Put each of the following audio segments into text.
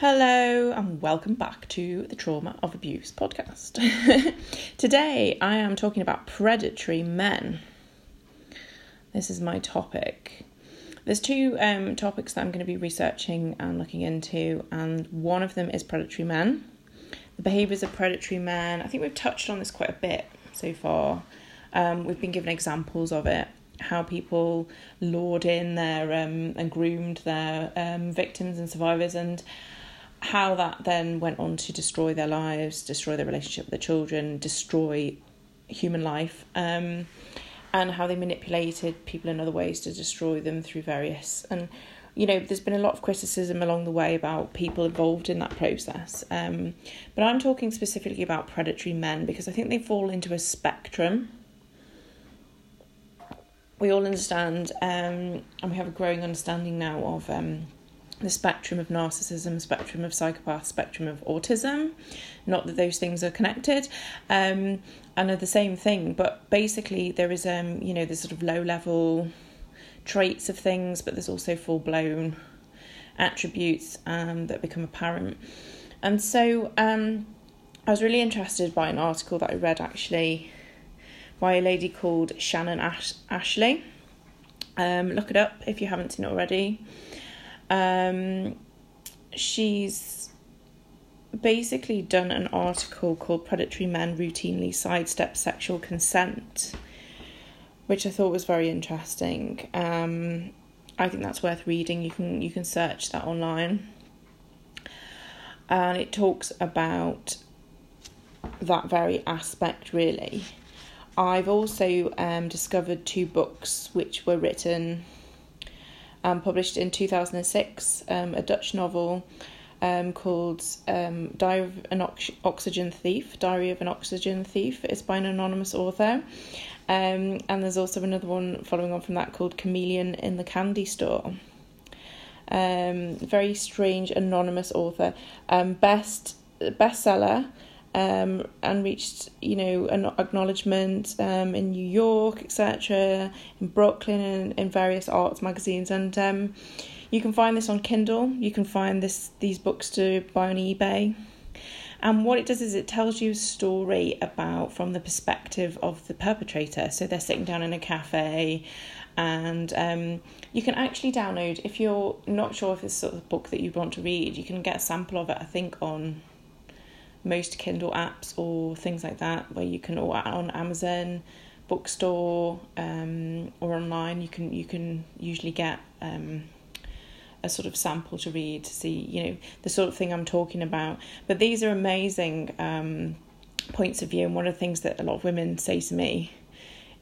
Hello, and welcome back to the Trauma of Abuse podcast. Today, I am talking about predatory men. This is my topic. There's two um, topics that I'm going to be researching and looking into, and one of them is predatory men. The behaviours of predatory men. I think we've touched on this quite a bit so far. Um, we've been given examples of it, how people lured in their um, and groomed their um, victims and survivors, and how that then went on to destroy their lives, destroy their relationship with their children, destroy human life, um, and how they manipulated people in other ways to destroy them through various and you know there's been a lot of criticism along the way about people involved in that process um, but i'm talking specifically about predatory men because i think they fall into a spectrum. We all understand um, and we have a growing understanding now of um, the spectrum of narcissism, spectrum of psychopath, spectrum of autism. Not that those things are connected, um, and are the same thing. But basically, there is um, you know, there's sort of low level traits of things, but there's also full blown attributes um, that become apparent. And so, um, I was really interested by an article that I read actually by a lady called Shannon Ash- Ashley. Um, look it up if you haven't seen it already. Um, she's basically done an article called Predatory Men Routinely Sidestep Sexual Consent, which I thought was very interesting. Um, I think that's worth reading. You can you can search that online. And it talks about that very aspect really. I've also um, discovered two books which were written um, published in 2006, um, a Dutch novel um, called um, Diary of an Ox- Oxygen Thief. Diary of an Oxygen Thief. It's by an anonymous author. Um, and there's also another one following on from that called Chameleon in the Candy Store. Um, very strange anonymous author. Um, best bestseller um, and reached you know an acknowledgement um, in New York, etc., in Brooklyn, and in various arts magazines. And um, you can find this on Kindle. You can find this these books to buy on eBay. And what it does is it tells you a story about from the perspective of the perpetrator. So they're sitting down in a cafe, and um, you can actually download if you're not sure if it's sort of book that you want to read. You can get a sample of it, I think, on most Kindle apps or things like that, where you can order on Amazon, bookstore, um, or online. You can you can usually get um, a sort of sample to read to see you know the sort of thing I'm talking about. But these are amazing um, points of view, and one of the things that a lot of women say to me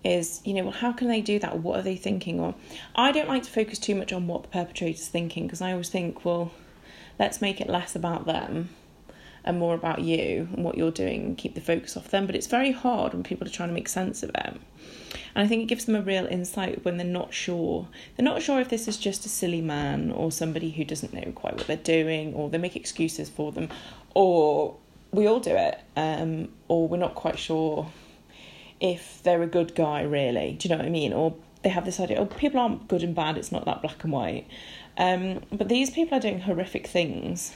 is you know well how can they do that what are they thinking or i don't like to focus too much on what the perpetrator's thinking because i always think well let's make it less about them and more about you and what you're doing and keep the focus off them. But it's very hard when people are trying to make sense of it. And I think it gives them a real insight when they're not sure. They're not sure if this is just a silly man or somebody who doesn't know quite what they're doing, or they make excuses for them, or we all do it, um, or we're not quite sure if they're a good guy, really. Do you know what I mean? Or they have this idea, oh, people aren't good and bad, it's not that black and white. Um, but these people are doing horrific things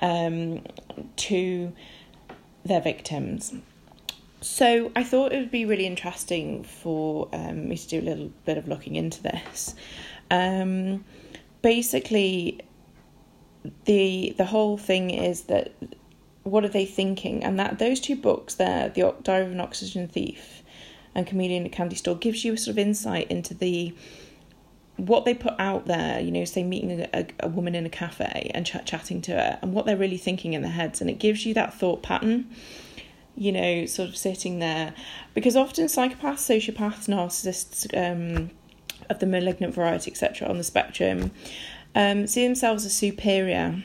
um, to their victims. So I thought it would be really interesting for um, me to do a little bit of looking into this. Um, basically, the the whole thing is that what are they thinking, and that those two books there, the Diary of an Oxygen Thief and Chameleon at Candy Store, gives you a sort of insight into the what they put out there, you know, say meeting a, a, woman in a cafe and ch- chatting to her, and what they're really thinking in their heads, and it gives you that thought pattern, you know, sort of sitting there, because often psychopaths, sociopaths, narcissists um, of the malignant variety, etc., on the spectrum, um, see themselves as superior.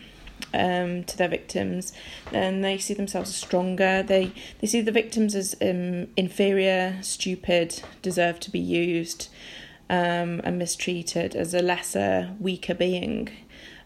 Um, to their victims, and they see themselves as stronger. They they see the victims as um, inferior, stupid, deserve to be used um, and mistreated as a lesser, weaker being,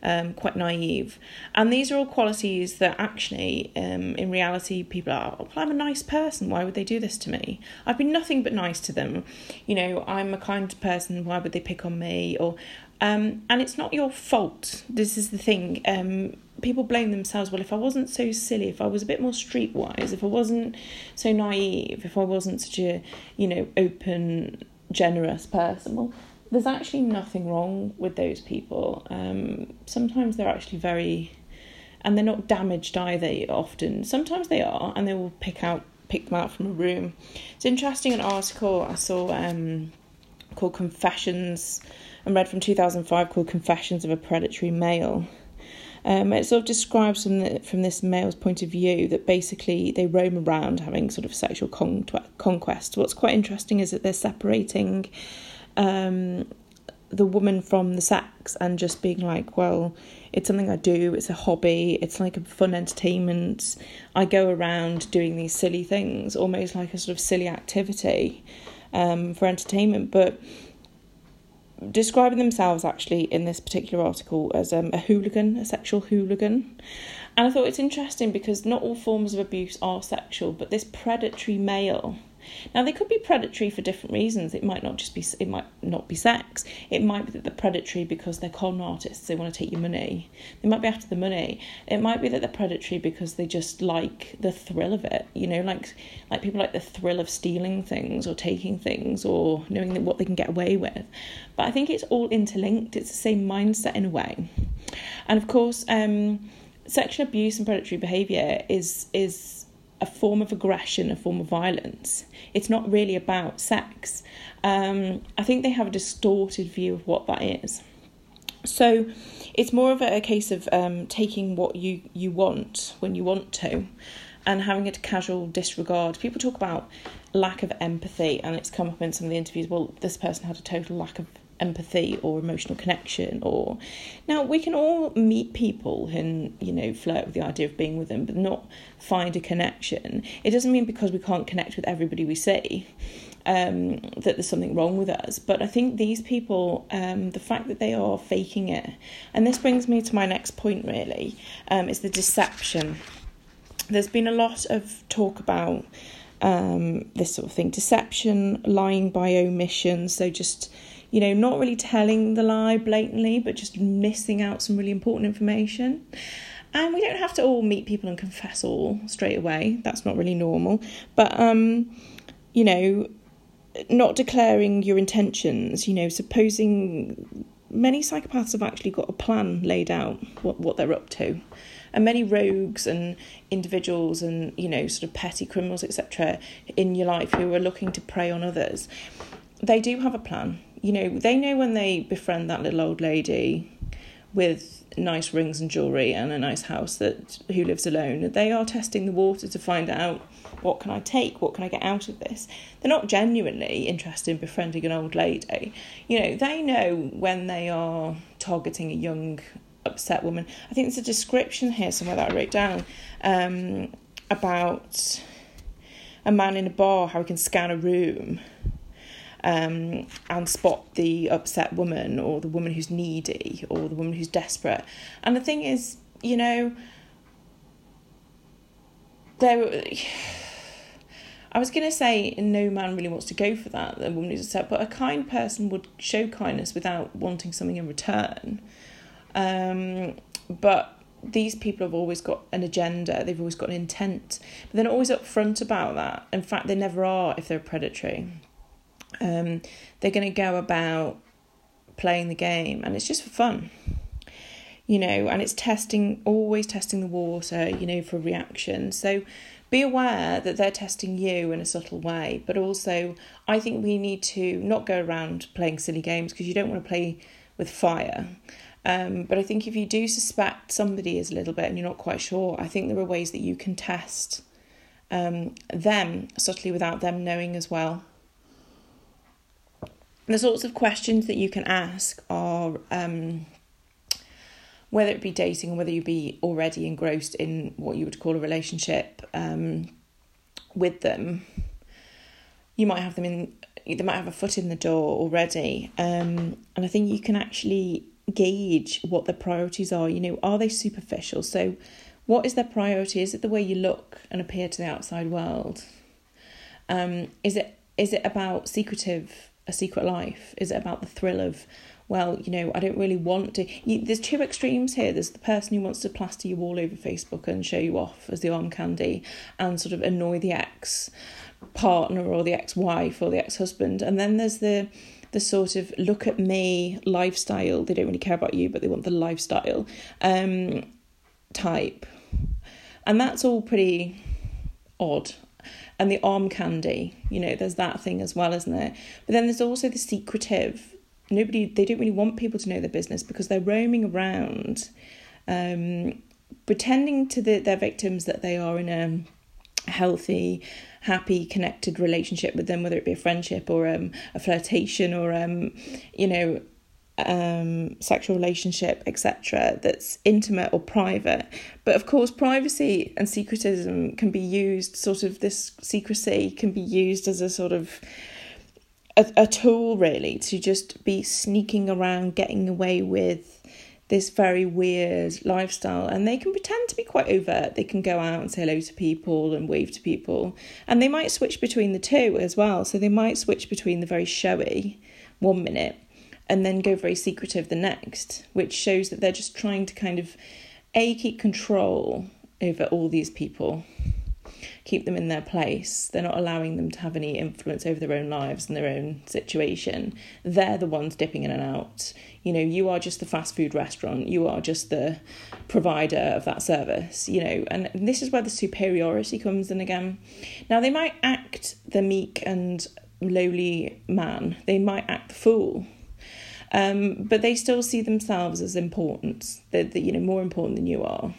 um, quite naive. And these are all qualities that actually, um, in reality, people are, well, I'm a nice person. Why would they do this to me? I've been nothing but nice to them. You know, I'm a kind person. Why would they pick on me? Or, um, and it's not your fault. This is the thing. Um, people blame themselves. Well, if I wasn't so silly, if I was a bit more streetwise, if I wasn't so naive, if I wasn't such a you know open, generous person, well, there's actually nothing wrong with those people. Um, sometimes they're actually very, and they're not damaged either. Often, sometimes they are, and they will pick out pick them out from a room. It's interesting. An article I saw um, called "Confessions." I read from 2005 called "Confessions of a Predatory Male." Um, it sort of describes from the, from this male's point of view that basically they roam around having sort of sexual con- conquest. What's quite interesting is that they're separating um, the woman from the sex and just being like, well, it's something I do, it's a hobby, it's like a fun entertainment. I go around doing these silly things, almost like a sort of silly activity um, for entertainment, but describing themselves actually in this particular article as um, a hooligan, a sexual hooligan. And I thought it's interesting because not all forms of abuse are sexual, but this predatory male now they could be predatory for different reasons. It might not just be it might not be sex. It might be that they're predatory because they're con artists. They want to take your money. They might be after the money. It might be that they're predatory because they just like the thrill of it. You know, like like people like the thrill of stealing things or taking things or knowing what they can get away with. But I think it's all interlinked. It's the same mindset in a way. And of course, um, sexual abuse and predatory behaviour is is a form of aggression, a form of violence. It's not really about sex. Um, I think they have a distorted view of what that is. So it's more of a, a case of um, taking what you, you want when you want to and having a casual disregard. People talk about lack of empathy, and it's come up in some of the interviews. Well, this person had a total lack of empathy or emotional connection or now we can all meet people and you know flirt with the idea of being with them but not find a connection. It doesn't mean because we can't connect with everybody we see um, that there's something wrong with us but i think these people um, the fact that they are faking it and this brings me to my next point really um, is the deception. There's been a lot of talk about um, this sort of thing deception lying by omission so just you know, not really telling the lie blatantly, but just missing out some really important information. And we don't have to all meet people and confess all straight away. That's not really normal. But, um, you know, not declaring your intentions, you know, supposing many psychopaths have actually got a plan laid out what, what they're up to. And many rogues and individuals and, you know, sort of petty criminals, etc., in your life who are looking to prey on others, they do have a plan you know, they know when they befriend that little old lady with nice rings and jewelry and a nice house that who lives alone they are testing the water to find out what can i take what can i get out of this. They're not genuinely interested in befriending an old lady. You know they know when they are targeting a young upset woman. I think there's a description here somewhere that i wrote down um, about a man in a bar how he can scan a room um, and spot the upset woman or the woman who's needy or the woman who's desperate. And the thing is, you know, there. I was going to say no man really wants to go for that, the woman who's upset, but a kind person would show kindness without wanting something in return. Um, but these people have always got an agenda, they've always got an intent, but they're not always upfront about that. In fact, they never are if they're predatory. Um, they're going to go about playing the game, and it's just for fun, you know. And it's testing, always testing the water, you know, for reaction. So be aware that they're testing you in a subtle way, but also I think we need to not go around playing silly games because you don't want to play with fire. Um, but I think if you do suspect somebody is a little bit and you're not quite sure, I think there are ways that you can test um, them subtly without them knowing as well the sorts of questions that you can ask are um, whether it be dating or whether you be already engrossed in what you would call a relationship um, with them. You might have them in, they might have a foot in the door already. Um, and I think you can actually gauge what their priorities are. You know, are they superficial? So, what is their priority? Is it the way you look and appear to the outside world? Um, is it is it about secretive a secret life? Is it about the thrill of well, you know, I don't really want to. You, there's two extremes here. There's the person who wants to plaster you all over Facebook and show you off as the arm candy and sort of annoy the ex partner or the ex wife or the ex husband. And then there's the the sort of look at me lifestyle. They don't really care about you, but they want the lifestyle um, type. And that's all pretty odd. And the arm candy, you know, there's that thing as well, isn't there? But then there's also the secretive. Nobody, they don't really want people to know their business because they're roaming around, um, pretending to the, their victims that they are in a healthy, happy, connected relationship with them, whether it be a friendship or um, a flirtation or um, you know, um, sexual relationship, etc., that's intimate or private. But of course, privacy and secretism can be used, sort of, this secrecy can be used as a sort of a, a tool, really, to just be sneaking around, getting away with this very weird lifestyle and they can pretend to be quite overt they can go out and say hello to people and wave to people and they might switch between the two as well so they might switch between the very showy one minute and then go very secretive the next which shows that they're just trying to kind of a keep control over all these people keep them in their place. They're not allowing them to have any influence over their own lives and their own situation. They're the ones dipping in and out. You know, you are just the fast food restaurant, you are just the provider of that service, you know, and this is where the superiority comes in again. Now, they might act the meek and lowly man, they might act the fool. Um, but they still see themselves as important. They're, you know more important than you are,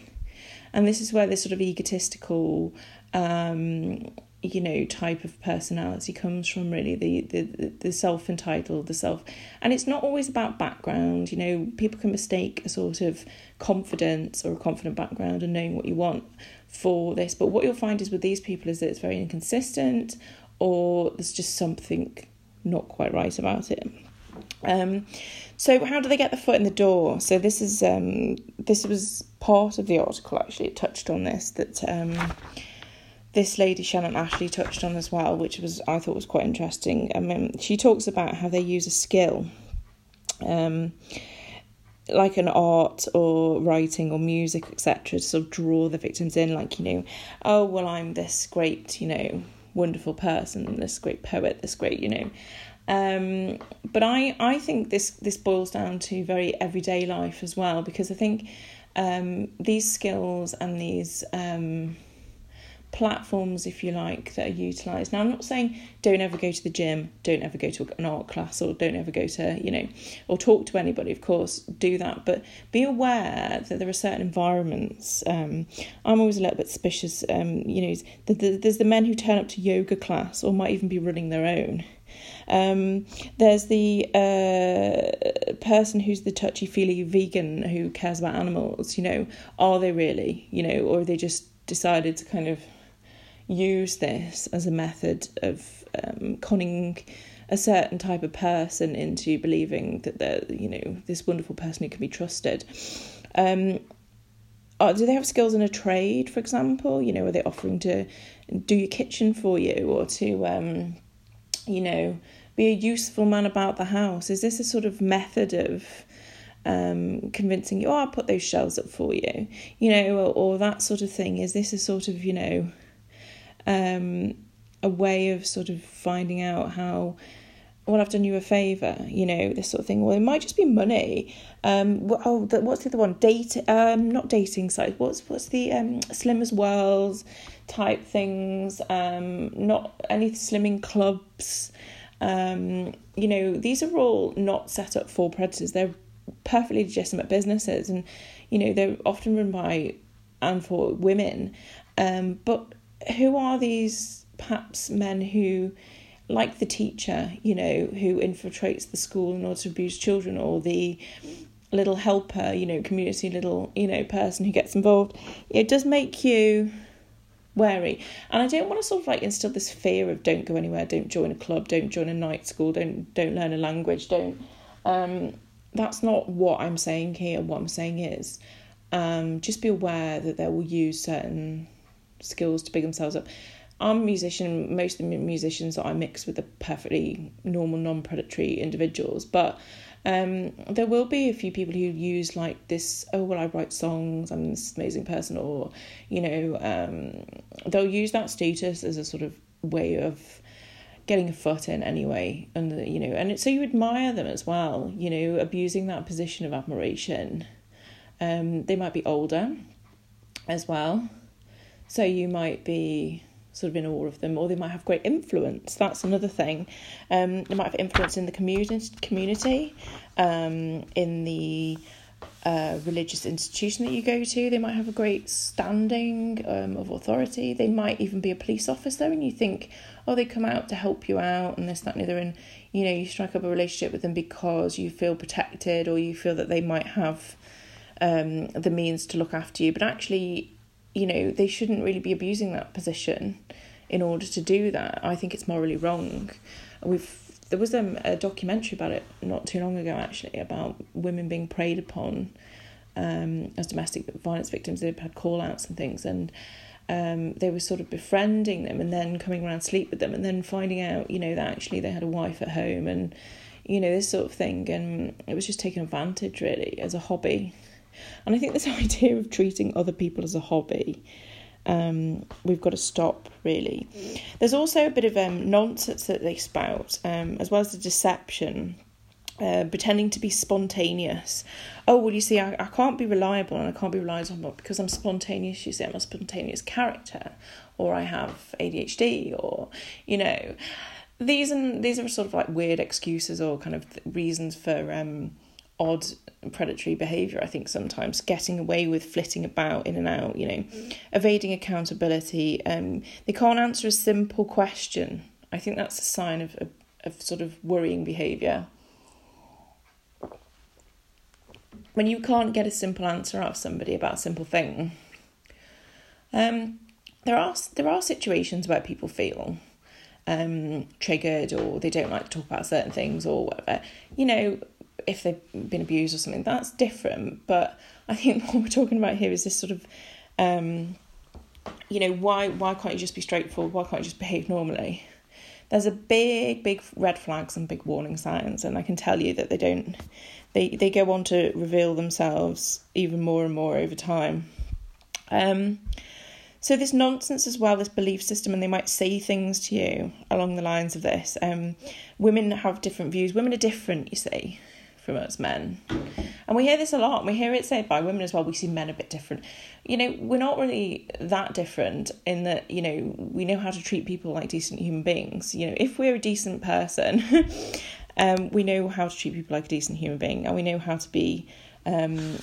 and this is where this sort of egotistical um, you know type of personality comes from really the the the self entitled the self and it's not always about background you know people can mistake a sort of confidence or a confident background and knowing what you want for this but what you'll find is with these people is that it's very inconsistent or there's just something not quite right about it um so how do they get the foot in the door so this is um this was part of the article actually it touched on this that um this lady Shannon Ashley touched on as well, which was I thought was quite interesting. I mean, she talks about how they use a skill, um, like an art or writing or music, etc., to sort of draw the victims in. Like you know, oh well, I'm this great, you know, wonderful person, this great poet, this great, you know. Um, but I, I think this this boils down to very everyday life as well because I think um, these skills and these um, platforms, if you like, that are utilised. Now, I'm not saying don't ever go to the gym, don't ever go to an art class, or don't ever go to, you know, or talk to anybody, of course, do that. But be aware that there are certain environments. Um, I'm always a little bit suspicious, um, you know, the, the, there's the men who turn up to yoga class or might even be running their own. Um, there's the uh, person who's the touchy feely vegan who cares about animals. You know, are they really? You know, or they just decided to kind of use this as a method of um, conning a certain type of person into believing that they're, you know, this wonderful person who can be trusted. Um, uh, do they have skills in a trade, for example? You know, are they offering to do your kitchen for you or to, um, you know, be a useful man about the house? Is this a sort of method of um, convincing you, oh, I'll put those shelves up for you, you know, or, or that sort of thing? Is this a sort of, you know, um, a way of sort of finding out how well I've done you a favour, you know, this sort of thing. Well, it might just be money. Um, oh, the, what's the other one? Date, um, not dating sites. What's what's the um, slim as wells type things? Um, not any slimming clubs. Um, you know, these are all not set up for predators. They're perfectly legitimate businesses, and you know they're often run by and for women. Um, but who are these perhaps men who like the teacher, you know, who infiltrates the school in order to abuse children, or the little helper, you know, community little, you know, person who gets involved, it does make you wary. And I don't want to sort of like instill this fear of don't go anywhere, don't join a club, don't join a night school, don't don't learn a language, don't. Um, that's not what I'm saying here. What I'm saying is, um, just be aware that they will use certain skills to big themselves up. I'm a musician, most of the musicians that I mix with are perfectly normal, non predatory individuals, but Um, there will be a few people who use like this. Oh well, I write songs. I'm this amazing person, or you know, um, they'll use that status as a sort of way of getting a foot in anyway, and you know, and so you admire them as well. You know, abusing that position of admiration. Um, they might be older, as well, so you might be sort of in awe of them, or they might have great influence. That's another thing. Um, they might have influence in the community, community, um, in the uh, religious institution that you go to. They might have a great standing um, of authority. They might even be a police officer, and you think, oh, they come out to help you out, and this, that, and the other. And you know, you strike up a relationship with them because you feel protected, or you feel that they might have um, the means to look after you. But actually, you know, they shouldn't really be abusing that position in order to do that. I think it's morally wrong. We've there was um, a documentary about it not too long ago actually about women being preyed upon um, as domestic violence victims. They've had call outs and things, and um, they were sort of befriending them and then coming around sleep with them, and then finding out, you know, that actually they had a wife at home and you know this sort of thing, and it was just taken advantage really as a hobby. And I think this idea of treating other people as a hobby, um, we've got to stop really. There's also a bit of um, nonsense that they spout, um, as well as the deception. Uh, pretending to be spontaneous. Oh, well, you see, I, I can't be reliable and I can't be relied on because I'm spontaneous. You see, I'm a spontaneous character, or I have ADHD, or, you know, these and these are sort of like weird excuses or kind of reasons for um, odd predatory behavior i think sometimes. Getting away with flitting about in and out you know. Evading accountability um they can't answer a simple question. I think that's a sign of of, of sort of worrying behavior when you can't get a simple answer out of somebody about a simple thing um there are there are situations where people feel um, triggered or they don't like to talk about certain things or whatever. You know, if they've been abused or something, that's different. But I think what we're talking about here is this sort of, um, you know, why why can't you just be straightforward? Why can't you just behave normally? There's a big, big red flags and big warning signs, and I can tell you that they don't. They they go on to reveal themselves even more and more over time. Um, so this nonsense as well, this belief system, and they might say things to you along the lines of this. Um, women have different views. Women are different, you see from us men. And we hear this a lot. We hear it said by women as well. We see men a bit different. You know, we're not really that different in that, you know, we know how to treat people like decent human beings. You know, if we're a decent person, um, we know how to treat people like a decent human being and we know how to be um,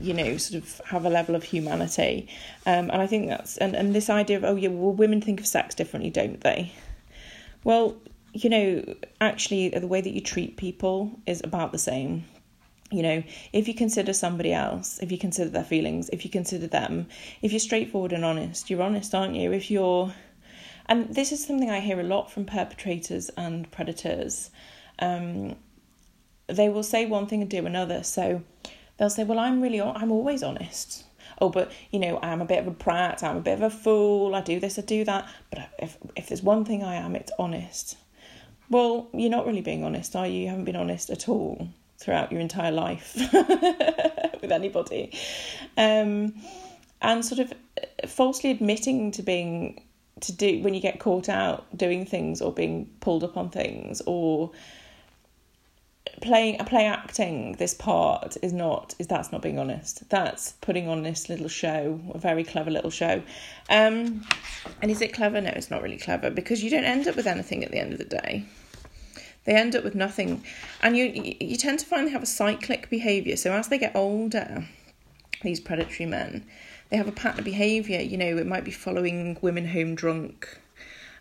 you know, sort of have a level of humanity. Um, and I think that's, and, and this idea of, oh, yeah, well, women think of sex differently, don't they? Well, you know, actually, the way that you treat people is about the same. You know, if you consider somebody else, if you consider their feelings, if you consider them, if you're straightforward and honest, you're honest, aren't you? If you're, and this is something I hear a lot from perpetrators and predators. Um, they will say one thing and do another. So they'll say, "Well, I'm really, I'm always honest." Oh, but you know, I'm a bit of a prat. I'm a bit of a fool. I do this, I do that. But if if there's one thing I am, it's honest. Well, you're not really being honest, are you? You haven't been honest at all throughout your entire life with anybody. Um, and sort of falsely admitting to being to do when you get caught out doing things or being pulled up on things or playing a play acting this part is not is that's not being honest. That's putting on this little show a very clever little show. Um and is it clever? No it's not really clever because you don't end up with anything at the end of the day. They end up with nothing. And you you tend to find they have a cyclic behavior so as they get older these predatory men they have a pattern of behavior you know it might be following women home drunk.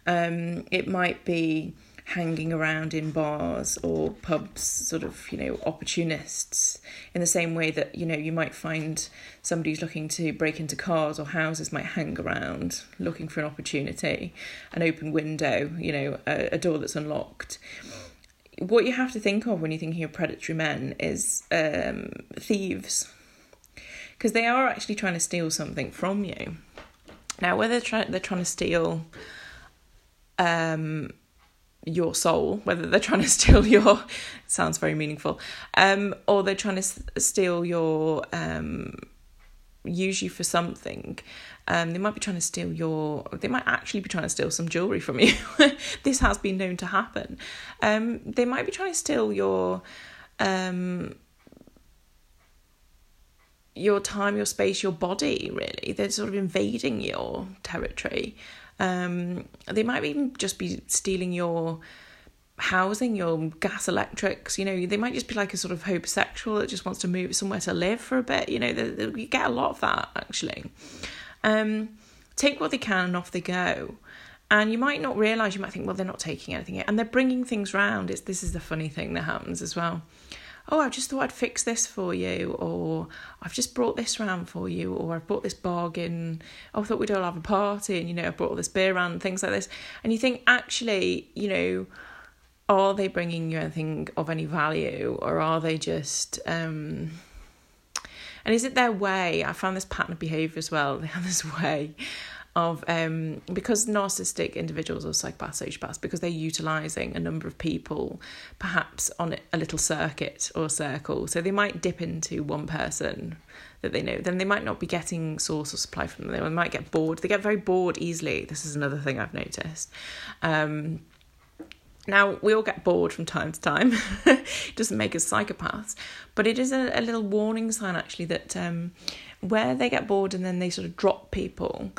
Um it might be hanging around in bars or pubs, sort of, you know, opportunists, in the same way that, you know, you might find somebody who's looking to break into cars or houses might hang around looking for an opportunity, an open window, you know, a, a door that's unlocked. What you have to think of when you're thinking of predatory men is um, thieves, because they are actually trying to steal something from you. Now, whether they're, try- they're trying to steal um, your soul, whether they're trying to steal your sounds very meaningful, um, or they're trying to s- steal your um, use you for something. Um, they might be trying to steal your. They might actually be trying to steal some jewelry from you. this has been known to happen. Um, they might be trying to steal your. Um, your time, your space, your body, really. They're sort of invading your territory. Um, they might even just be stealing your housing, your gas electrics. You know, they might just be like a sort of homosexual that just wants to move somewhere to live for a bit. You know, they, they, you get a lot of that actually. Um, take what they can and off they go. And you might not realise, you might think, well, they're not taking anything, and they're bringing things round. It's this is the funny thing that happens as well oh, I just thought I'd fix this for you, or I've just brought this round for you, or I've bought this bargain. Oh, I thought we'd all have a party, and you know, I brought all this beer around, things like this. And you think, actually, you know, are they bringing you anything of any value, or are they just. Um, and is it their way? I found this pattern of behaviour as well. They have this way of um because narcissistic individuals or psychopaths, sociopaths, because they're utilizing a number of people, perhaps on a little circuit or circle. So they might dip into one person that they know. Then they might not be getting source or supply from them. They might get bored. They get very bored easily. This is another thing I've noticed. Um, now, we all get bored from time to time. it doesn't make us psychopaths, but it is a, a little warning sign actually that um, where they get bored and then they sort of drop people.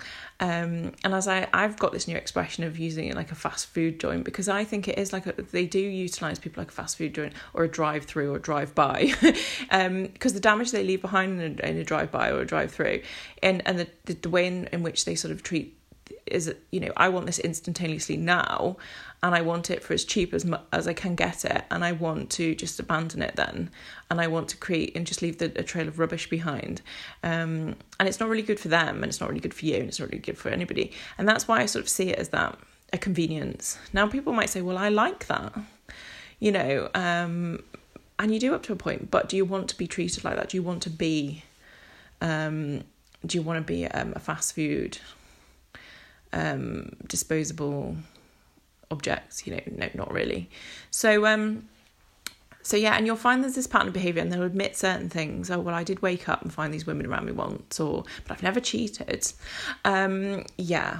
Um, and as I, I've got this new expression of using it like a fast food joint because I think it is like a, they do utilize people like a fast food joint or a drive through or drive by, because um, the damage they leave behind in a, in a drive by or a drive through, and and the, the, way in, in which they sort of treat is you know I want this instantaneously now and I want it for as cheap as as I can get it and I want to just abandon it then and I want to create and just leave the, a trail of rubbish behind. Um, and it's not really good for them and it's not really good for you and it's not really good for anybody. And that's why I sort of see it as that a convenience. Now people might say well I like that you know um, and you do up to a point but do you want to be treated like that? Do you want to be um, do you want to be um, a fast food um, disposable objects. You know, no, not really. So, um, so yeah, and you'll find there's this pattern of behaviour, and they'll admit certain things. Oh, well, I did wake up and find these women around me once, or but I've never cheated. Um, yeah,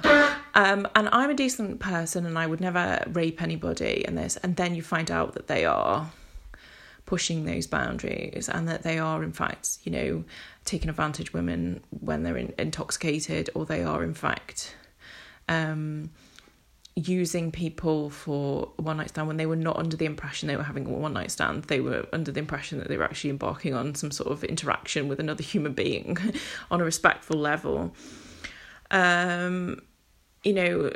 um, and I'm a decent person, and I would never rape anybody, and this, and then you find out that they are pushing those boundaries and that they are in fact you know taking advantage of women when they're in, intoxicated or they are in fact um, using people for one night stand when they were not under the impression they were having a one night stand. They were under the impression that they were actually embarking on some sort of interaction with another human being on a respectful level. Um, you know,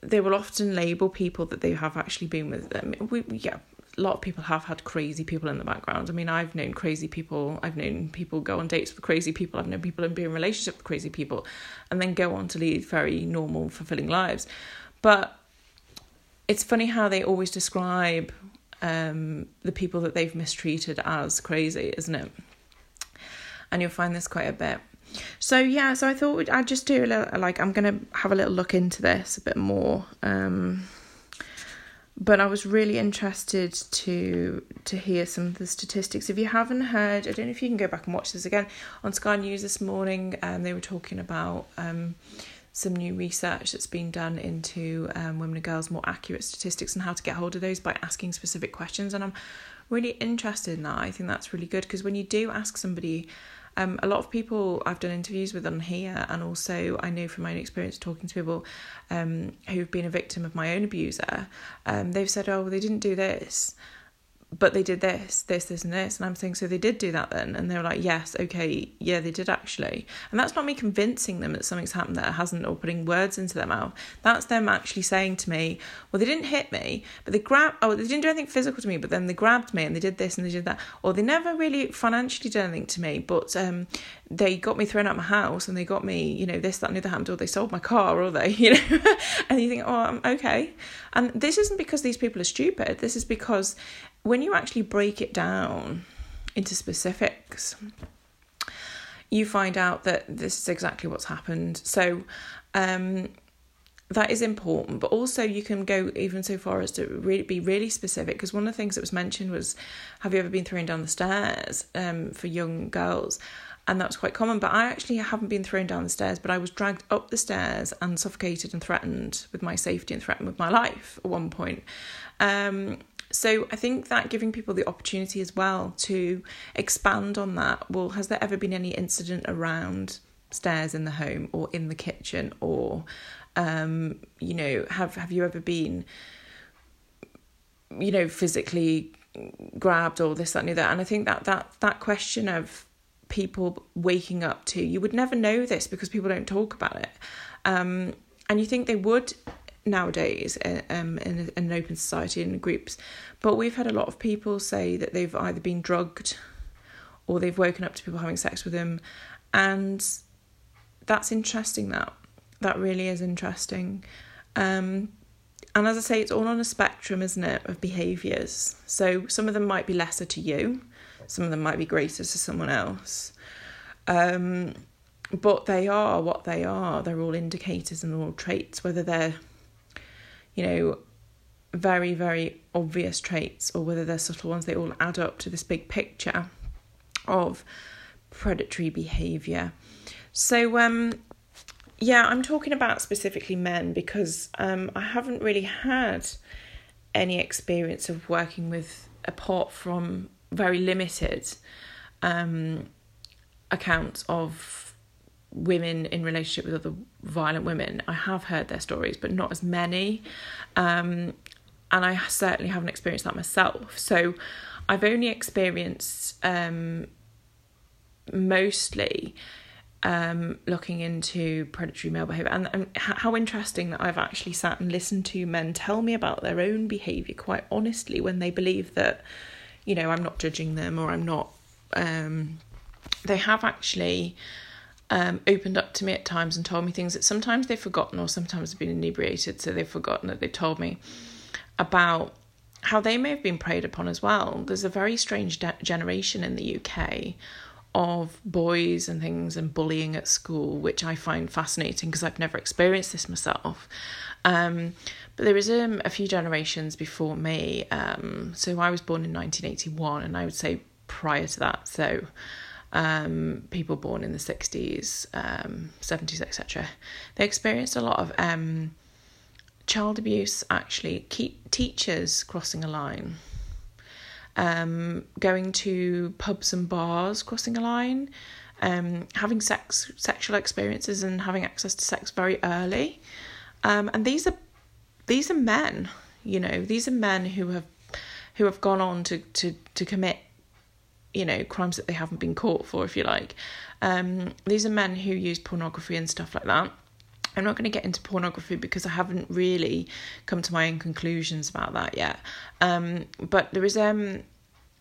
they will often label people that they have actually been with them. We, yeah, a lot of people have had crazy people in the background. I mean, I've known crazy people. I've known people go on dates with crazy people. I've known people and be in relationships with crazy people, and then go on to lead very normal, fulfilling lives. But it's funny how they always describe um, the people that they've mistreated as crazy, isn't it? And you'll find this quite a bit. So yeah, so I thought I'd just do a little like I'm gonna have a little look into this a bit more. Um, but I was really interested to to hear some of the statistics. If you haven't heard, I don't know if you can go back and watch this again on Sky News this morning. Um, they were talking about um, some new research that's been done into um, women and girls more accurate statistics and how to get hold of those by asking specific questions. And I'm really interested in that. I think that's really good because when you do ask somebody um, a lot of people I've done interviews with on here, and also I know from my own experience talking to people um, who've been a victim of my own abuser, um, they've said, "Oh, well, they didn't do this." But they did this, this, this, and this. And I'm saying, so they did do that then? And they were like, yes, okay, yeah, they did actually. And that's not me convincing them that something's happened that hasn't or putting words into their mouth. That's them actually saying to me, well, they didn't hit me, but they grabbed, oh, they didn't do anything physical to me, but then they grabbed me and they did this and they did that. Or they never really financially did anything to me, but um, they got me thrown out my house and they got me, you know, this, that, and the other happened, or they sold my car, or they, you know, and you think, oh, I'm okay. And this isn't because these people are stupid. This is because when you actually break it down into specifics, you find out that this is exactly what's happened. So, um, that is important, but also you can go even so far as to be really specific. Because one of the things that was mentioned was, "Have you ever been thrown down the stairs?" Um, for young girls, and that was quite common. But I actually haven't been thrown down the stairs, but I was dragged up the stairs and suffocated and threatened with my safety and threatened with my life at one point. Um, so I think that giving people the opportunity as well to expand on that. Well, has there ever been any incident around stairs in the home or in the kitchen or um, you know, have have you ever been, you know, physically grabbed or this, that, and the other? And I think that that that question of people waking up to you would never know this because people don't talk about it, um, and you think they would nowadays uh, um, in, in an open society in groups, but we've had a lot of people say that they've either been drugged or they've woken up to people having sex with them, and that's interesting. That that really is interesting. Um, and as I say, it's all on a spectrum, isn't it, of behaviours. So some of them might be lesser to you, some of them might be greater to someone else. Um, but they are what they are. They're all indicators and all traits, whether they're, you know, very, very obvious traits or whether they're subtle ones, they all add up to this big picture of predatory behaviour. So, um, yeah, I'm talking about specifically men because um, I haven't really had any experience of working with, apart from very limited um, accounts of women in relationship with other violent women. I have heard their stories, but not as many. Um, and I certainly haven't experienced that myself. So I've only experienced um, mostly um, looking into predatory male behavior and, and how interesting that I've actually sat and listened to men tell me about their own behavior quite honestly when they believe that you know I'm not judging them or I'm not um, they have actually um, opened up to me at times and told me things that sometimes they've forgotten or sometimes have been inebriated so they've forgotten that they told me about how they may have been preyed upon as well there's a very strange de- generation in the UK of boys and things and bullying at school, which I find fascinating because I've never experienced this myself. Um, but there is um, a few generations before me. Um, so I was born in 1981, and I would say prior to that, so um, people born in the 60s, 70s, etc., they experienced a lot of um, child abuse, actually, keep teachers crossing a line um, going to pubs and bars, crossing a line, um, having sex, sexual experiences, and having access to sex very early. Um, and these are these are men, you know, these are men who have who have gone on to to to commit, you know, crimes that they haven't been caught for, if you like. Um, these are men who use pornography and stuff like that. I'm not going to get into pornography because I haven't really come to my own conclusions about that yet. Um, but there is um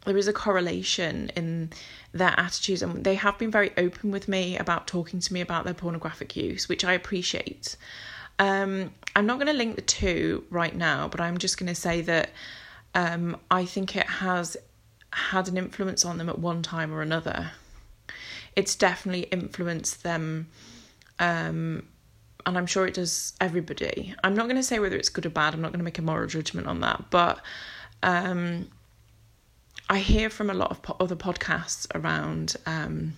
there is a correlation in their attitudes, and they have been very open with me about talking to me about their pornographic use, which I appreciate. Um, I'm not going to link the two right now, but I'm just going to say that um, I think it has had an influence on them at one time or another. It's definitely influenced them um, and I'm sure it does everybody. I'm not going to say whether it's good or bad. I'm not going to make a moral judgment on that, but um, I hear from a lot of po- other podcasts around um,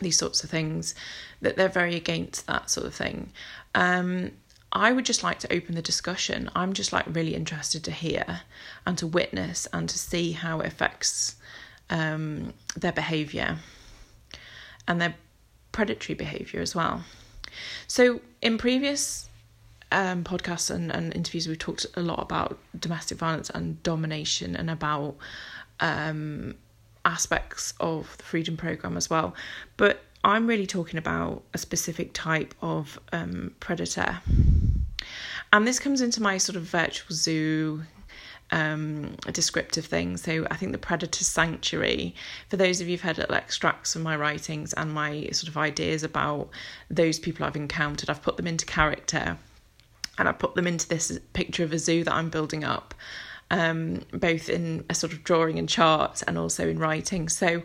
these sorts of things that they're very against that sort of thing. Um, I would just like to open the discussion. I'm just like really interested to hear and to witness and to see how it affects um, their behaviour and their predatory behaviour as well. So, in previous um, podcasts and, and interviews, we've talked a lot about domestic violence and domination and about um, aspects of the Freedom Programme as well. But I'm really talking about a specific type of um, predator. And this comes into my sort of virtual zoo um, descriptive thing. So I think the predator sanctuary, for those of you who've had little extracts from my writings and my sort of ideas about those people I've encountered, I've put them into character and I put them into this picture of a zoo that I'm building up, um, both in a sort of drawing and chart and also in writing. So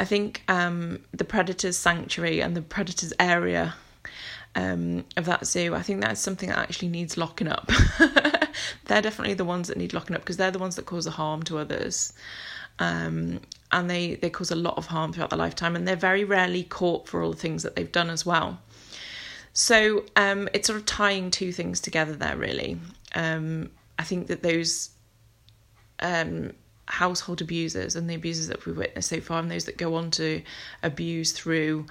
I think um, the predator's sanctuary and the predator's area um, of that zoo, I think that's something that actually needs locking up. they're definitely the ones that need locking up because they're the ones that cause the harm to others. Um, and they, they cause a lot of harm throughout their lifetime, and they're very rarely caught for all the things that they've done as well. So um, it's sort of tying two things together there, really. Um, I think that those um, household abusers and the abusers that we've witnessed so far, and those that go on to abuse through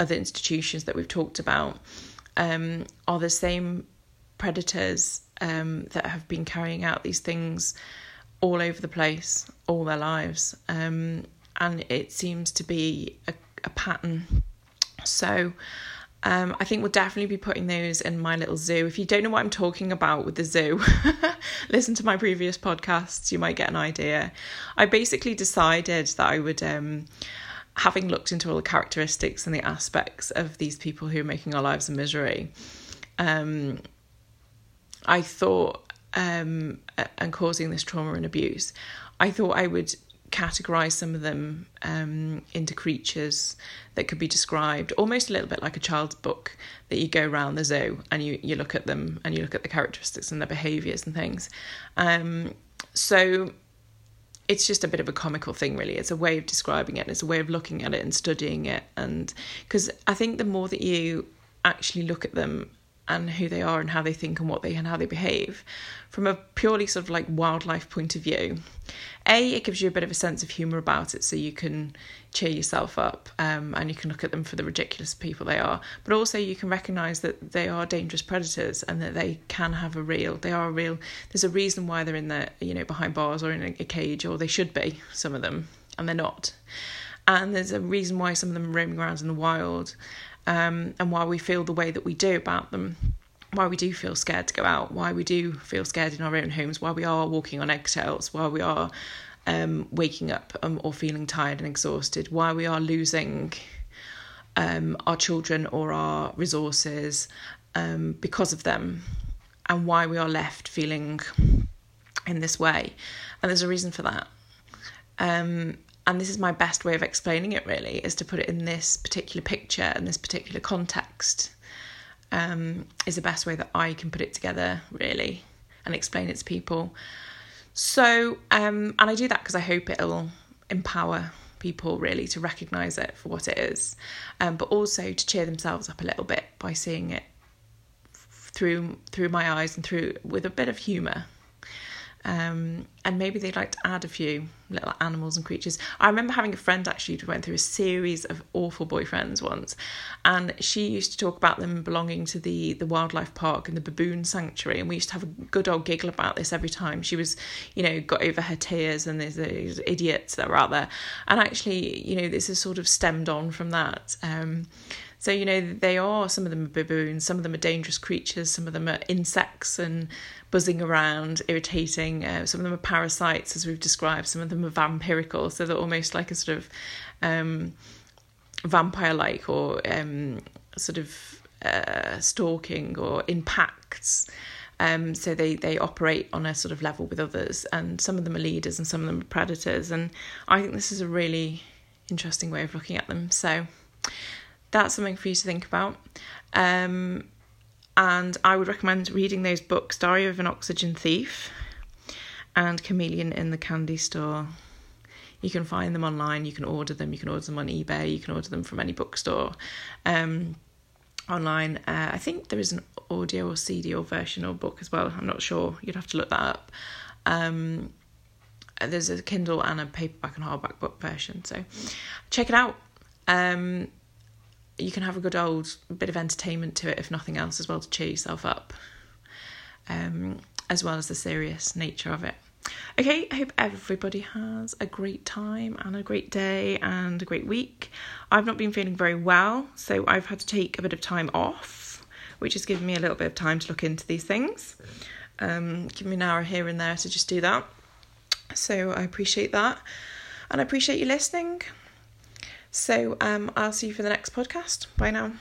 other institutions that we've talked about, um, are the same predators um, that have been carrying out these things all over the place all their lives. Um, and it seems to be a, a pattern. So, um, I think we'll definitely be putting those in my little zoo. If you don't know what I'm talking about with the zoo, listen to my previous podcasts, you might get an idea. I basically decided that I would, um, having looked into all the characteristics and the aspects of these people who are making our lives a misery, um, I thought, um, and causing this trauma and abuse, I thought I would categorize some of them um, into creatures that could be described almost a little bit like a child's book that you go around the zoo and you, you look at them and you look at the characteristics and their behaviors and things. Um, so it's just a bit of a comical thing, really. It's a way of describing it, it's a way of looking at it and studying it. And because I think the more that you actually look at them and who they are and how they think and what they and how they behave. From a purely sort of like wildlife point of view a it gives you a bit of a sense of humor about it so you can cheer yourself up um, and you can look at them for the ridiculous people they are. But also you can recognize that they are dangerous predators and that they can have a real they are a real there's a reason why they're in the you know behind bars or in a, a cage or they should be some of them and they're not. And there's a reason why some of them are roaming around in the wild um, and why we feel the way that we do about them. Why we do feel scared to go out, why we do feel scared in our own homes, why we are walking on eggshells, why we are um, waking up um, or feeling tired and exhausted, why we are losing um, our children or our resources um, because of them, and why we are left feeling in this way. And there's a reason for that. Um, and this is my best way of explaining it really is to put it in this particular picture and this particular context um, is the best way that i can put it together really and explain it to people. So um, and i do that because i hope it'll empower people really to recognize it for what it is um, but also to cheer themselves up a little bit by seeing it through through my eyes and through with a bit of humor um, and maybe they'd like to add a few little animals and creatures. I remember having a friend actually who went through a series of awful boyfriends once, and she used to talk about them belonging to the the wildlife park and the baboon sanctuary, and we used to have a good old giggle about this every time she was, you know, got over her tears and there's these idiots that were out there, and actually, you know, this is sort of stemmed on from that. Um, so, you know, they are, some of them are baboons, some of them are dangerous creatures, some of them are insects and buzzing around, irritating. Uh, some of them are parasites, as we've described, some of them are vampirical, so they're almost like a sort of um, vampire like or um, sort of uh, stalking or impacts. Um, so they they operate on a sort of level with others, and some of them are leaders and some of them are predators. And I think this is a really interesting way of looking at them. So that's something for you to think about. Um, and I would recommend reading those books Diary of an Oxygen Thief and Chameleon in the Candy Store. You can find them online, you can order them, you can order them on eBay, you can order them from any bookstore. Um, online, uh, I think there is an audio or CD or version or book as well. I'm not sure, you'd have to look that up. Um, there's a Kindle and a paperback and hardback book version, so check it out. Um, you can have a good old bit of entertainment to it, if nothing else, as well to cheer yourself up, um, as well as the serious nature of it. Okay, I hope everybody has a great time and a great day and a great week. I've not been feeling very well, so I've had to take a bit of time off, which has given me a little bit of time to look into these things. Um, give me an hour here and there to just do that. So I appreciate that, and I appreciate you listening. So um, I'll see you for the next podcast. Bye now.